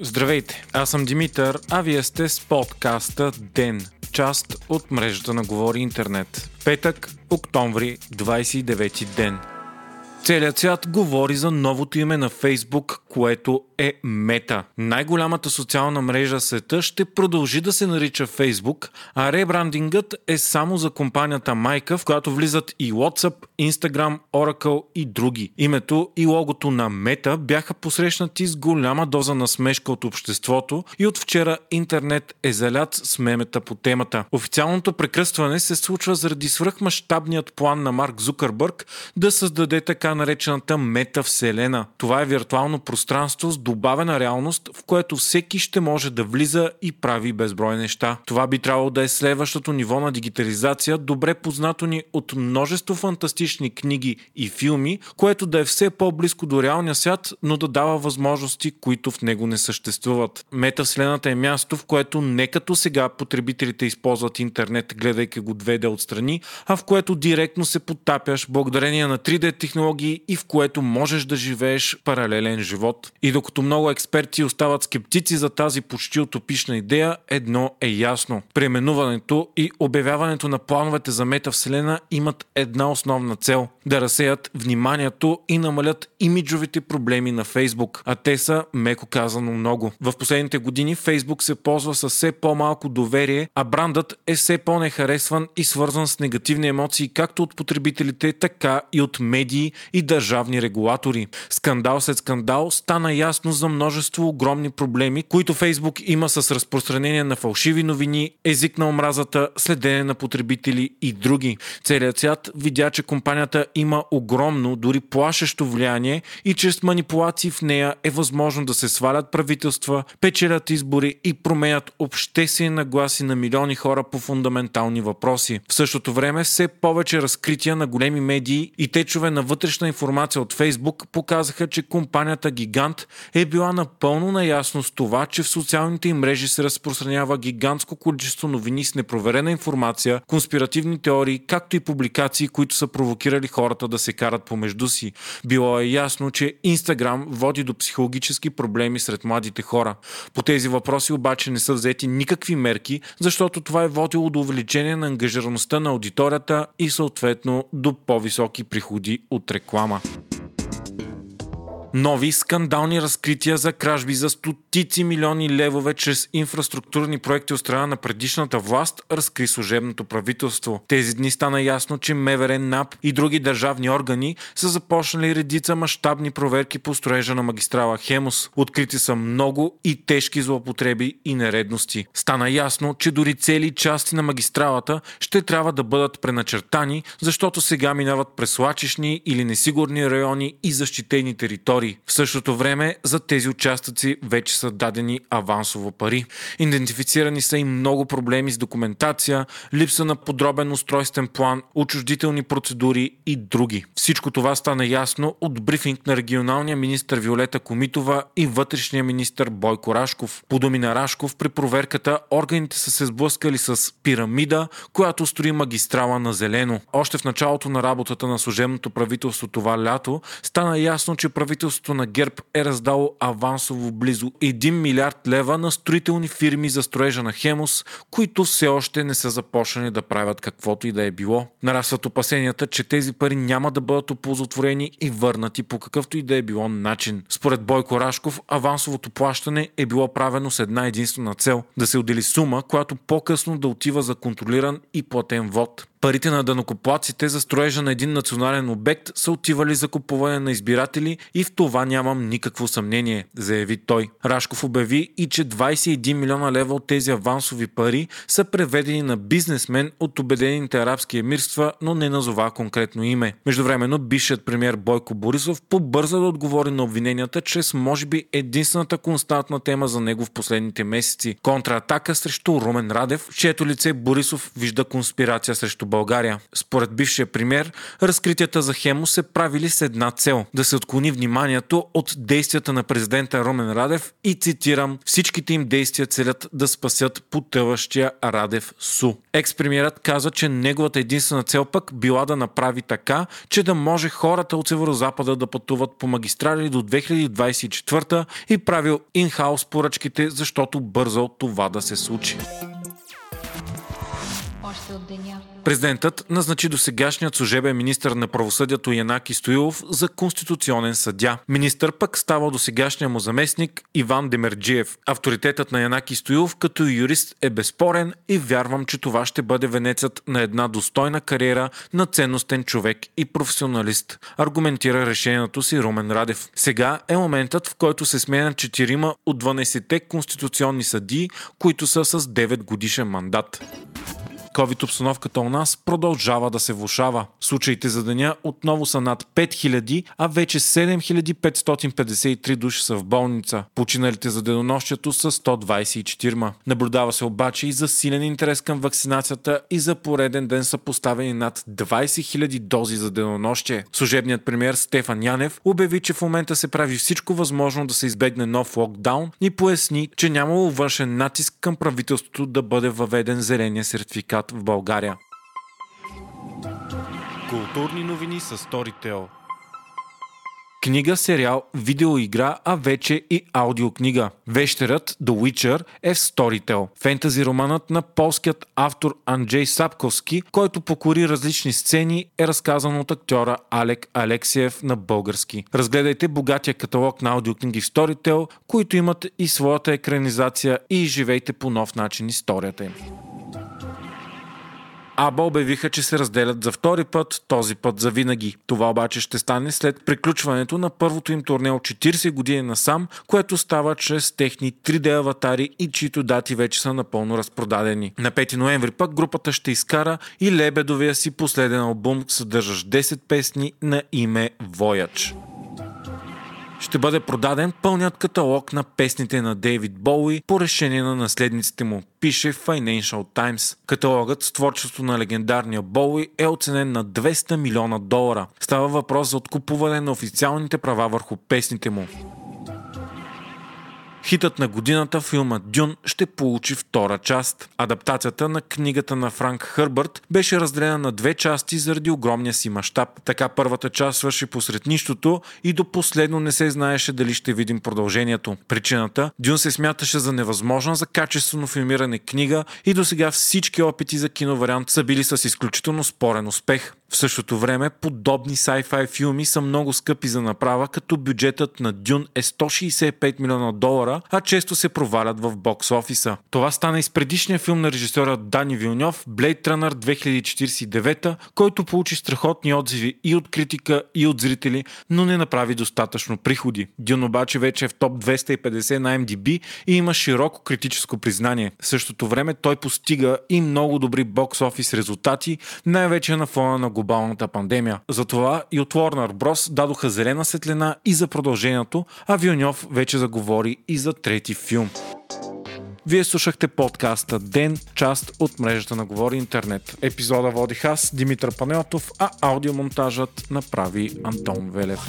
Здравейте, аз съм Димитър, а вие сте с подкаста ДЕН, част от мрежата на Говори Интернет. Петък, октомври, 29 ден. Целият свят говори за новото име на Фейсбук, което е Мета. Най-голямата социална мрежа в света ще продължи да се нарича Фейсбук, а ребрандингът е само за компанията майка, в която влизат и WhatsApp, Instagram, Oracle и други. Името и логото на Мета бяха посрещнати с голяма доза на смешка от обществото и от вчера интернет е залят с мемета по темата. Официалното прекръстване се случва заради свръхмащабният план на Марк Зукърбърг да създаде така наречената метавселена. Това е виртуално пространство с добавена реалност, в което всеки ще може да влиза и прави безброй неща. Това би трябвало да е следващото ниво на дигитализация, добре познато ни от множество фантастични книги и филми, което да е все по-близко до реалния свят, но да дава възможности, които в него не съществуват. Метавселената е място, в което не като сега потребителите използват интернет, гледайки го 2D отстрани, а в което директно се потапяш благодарение на 3D технологии и в което можеш да живееш паралелен живот. И докато много експерти остават скептици за тази почти утопична идея, едно е ясно. Преименуването и обявяването на плановете за метавселена имат една основна цел – да разсеят вниманието и намалят имиджовите проблеми на Фейсбук, а те са, меко казано, много. В последните години Фейсбук се ползва с все по-малко доверие, а брандът е все по-нехаресван и свързан с негативни емоции както от потребителите, така и от медии и държавни регулатори. Скандал след скандал стана ясно за множество огромни проблеми, които Фейсбук има с разпространение на фалшиви новини, език на омразата, следене на потребители и други. Целият свят видя, че компанията има огромно, дори плашещо влияние и чрез манипулации в нея е възможно да се свалят правителства, печелят избори и променят обществени нагласи на милиони хора по фундаментални въпроси. В същото време все повече разкрития на големи медии и течове на вътрешна информация от Фейсбук показаха, че компанията Гигант е била напълно наясно с това, че в социалните им мрежи се разпространява гигантско количество новини с непроверена информация, конспиративни теории, както и публикации, които са провокирали хората да се карат помежду си. Било е ясно, че Инстаграм води до психологически проблеми сред младите хора. По тези въпроси обаче не са взети никакви мерки, защото това е водило до увеличение на ангажираността на аудиторията и съответно до по-високи приходи от реклама. 瓜吗？Нови скандални разкрития за кражби за стотици милиони левове чрез инфраструктурни проекти от страна на предишната власт разкри служебното правителство. Тези дни стана ясно, че МВР, НАП и други държавни органи са започнали редица мащабни проверки по строежа на магистрала Хемус. Открити са много и тежки злоупотреби и нередности. Стана ясно, че дори цели части на магистралата ще трябва да бъдат преначертани, защото сега минават през лачешни или несигурни райони и защитени територии територии. В същото време за тези участъци вече са дадени авансово пари. Идентифицирани са и много проблеми с документация, липса на подробен устройствен план, учуждителни процедури и други. Всичко това стана ясно от брифинг на регионалния министр Виолета Комитова и вътрешния министр Бойко Рашков. По думи на Рашков, при проверката органите са се сблъскали с пирамида, която строи магистрала на зелено. Още в началото на работата на служебното правителство това лято стана ясно, че правителството правителството на ГЕРБ е раздало авансово близо 1 милиард лева на строителни фирми за строежа на Хемос, които все още не са започнали да правят каквото и да е било. Нарастват опасенията, че тези пари няма да бъдат оползотворени и върнати по какъвто и да е било начин. Според Бойко Рашков, авансовото плащане е било правено с една единствена цел – да се отдели сума, която по-късно да отива за контролиран и платен вод. Парите на данокоплаците за строежа на един национален обект са отивали за купуване на избиратели и в това нямам никакво съмнение, заяви той. Рашков обяви и че 21 милиона лева от тези авансови пари са преведени на бизнесмен от Обединените арабски емирства, но не назова конкретно име. Междувременно бившият премьер Бойко Борисов побърза да отговори на обвиненията чрез може би единствената константна тема за него в последните месеци – контратака срещу Румен Радев, чието лице Борисов вижда конспирация срещу България. Според бившия премьер, разкритията за Хемо се правили с една цел – да се отклони внимание посланието от действията на президента Румен Радев и цитирам всичките им действия целят да спасят потъващия Радев Су. Експремиерът каза, че неговата единствена цел пък била да направи така, че да може хората от северо-запада да пътуват по магистрали до 2024 и правил инхаус поръчките, защото бързал това да се случи. Още от деня. Президентът назначи до сегашният служебен министр на правосъдието Янаки Стоилов за конституционен съдя. Министър пък става до сегашния му заместник Иван Демерджиев. Авторитетът на Янаки Стоилов като юрист е безспорен и вярвам, че това ще бъде венецът на една достойна кариера на ценностен човек и професионалист. Аргументира решението си Румен Радев. Сега е моментът, в който се сменят четирима от 12-те конституционни съдии, които са с 9 годишен мандат. COVID обстановката у нас продължава да се влушава. Случаите за деня отново са над 5000, а вече 7553 души са в болница. Починалите за денонощието са 124. Наблюдава се обаче и засилен интерес към вакцинацията и за пореден ден са поставени над 20 000 дози за денонощие. Служебният премьер Стефан Янев обяви, че в момента се прави всичко възможно да се избегне нов локдаун и поясни, че нямало външен натиск към правителството да бъде въведен зеления сертификат в България. Културни новини с Storytel. Книга, сериал, видеоигра, а вече и аудиокнига. Вещерът The Witcher е в Storytel. Фентази романът на полският автор Анджей Сапковски, който покори различни сцени, е разказан от актьора Алек Алексиев на български. Разгледайте богатия каталог на аудиокниги в Storytel, които имат и своята екранизация и живейте по нов начин историята им. Аба обявиха, че се разделят за втори път, този път за винаги. Това обаче ще стане след приключването на първото им турне от 40 години насам, което става чрез техни 3D аватари и чието дати вече са напълно разпродадени. На 5 ноември пък групата ще изкара и Лебедовия си последен албум, съдържащ 10 песни на име Voyage ще бъде продаден пълният каталог на песните на Дейвид Боуи по решение на наследниците му, пише Financial Times. Каталогът с творчество на легендарния Боуи е оценен на 200 милиона долара. Става въпрос за откупуване на официалните права върху песните му. Хитът на годината филма Дюн ще получи втора част. Адаптацията на книгата на Франк Хърбърт беше разделена на две части заради огромния си мащаб. Така първата част свърши посред нищото и до последно не се знаеше дали ще видим продължението. Причината Дюн се смяташе за невъзможна за качествено филмиране книга и до сега всички опити за киновариант са били с изключително спорен успех. В същото време, подобни sci-fi филми са много скъпи за направа, като бюджетът на Дюн е 165 милиона долара, а често се провалят в бокс офиса. Това стана и с предишния филм на режисьора Дани Вилньов, Blade Runner 2049, който получи страхотни отзиви и от критика, и от зрители, но не направи достатъчно приходи. Дюн обаче вече е в топ 250 на MDB и има широко критическо признание. В същото време той постига и много добри бокс офис резултати, най-вече на фона на глобалната пандемия. Затова и от Warner Bros. дадоха зелена светлина и за продължението, а Вилньов вече заговори и за трети филм. Вие слушахте подкаста Ден, част от мрежата на Говори Интернет. Епизода водих аз, Димитър Панелтов, а аудиомонтажът направи Антон Велев.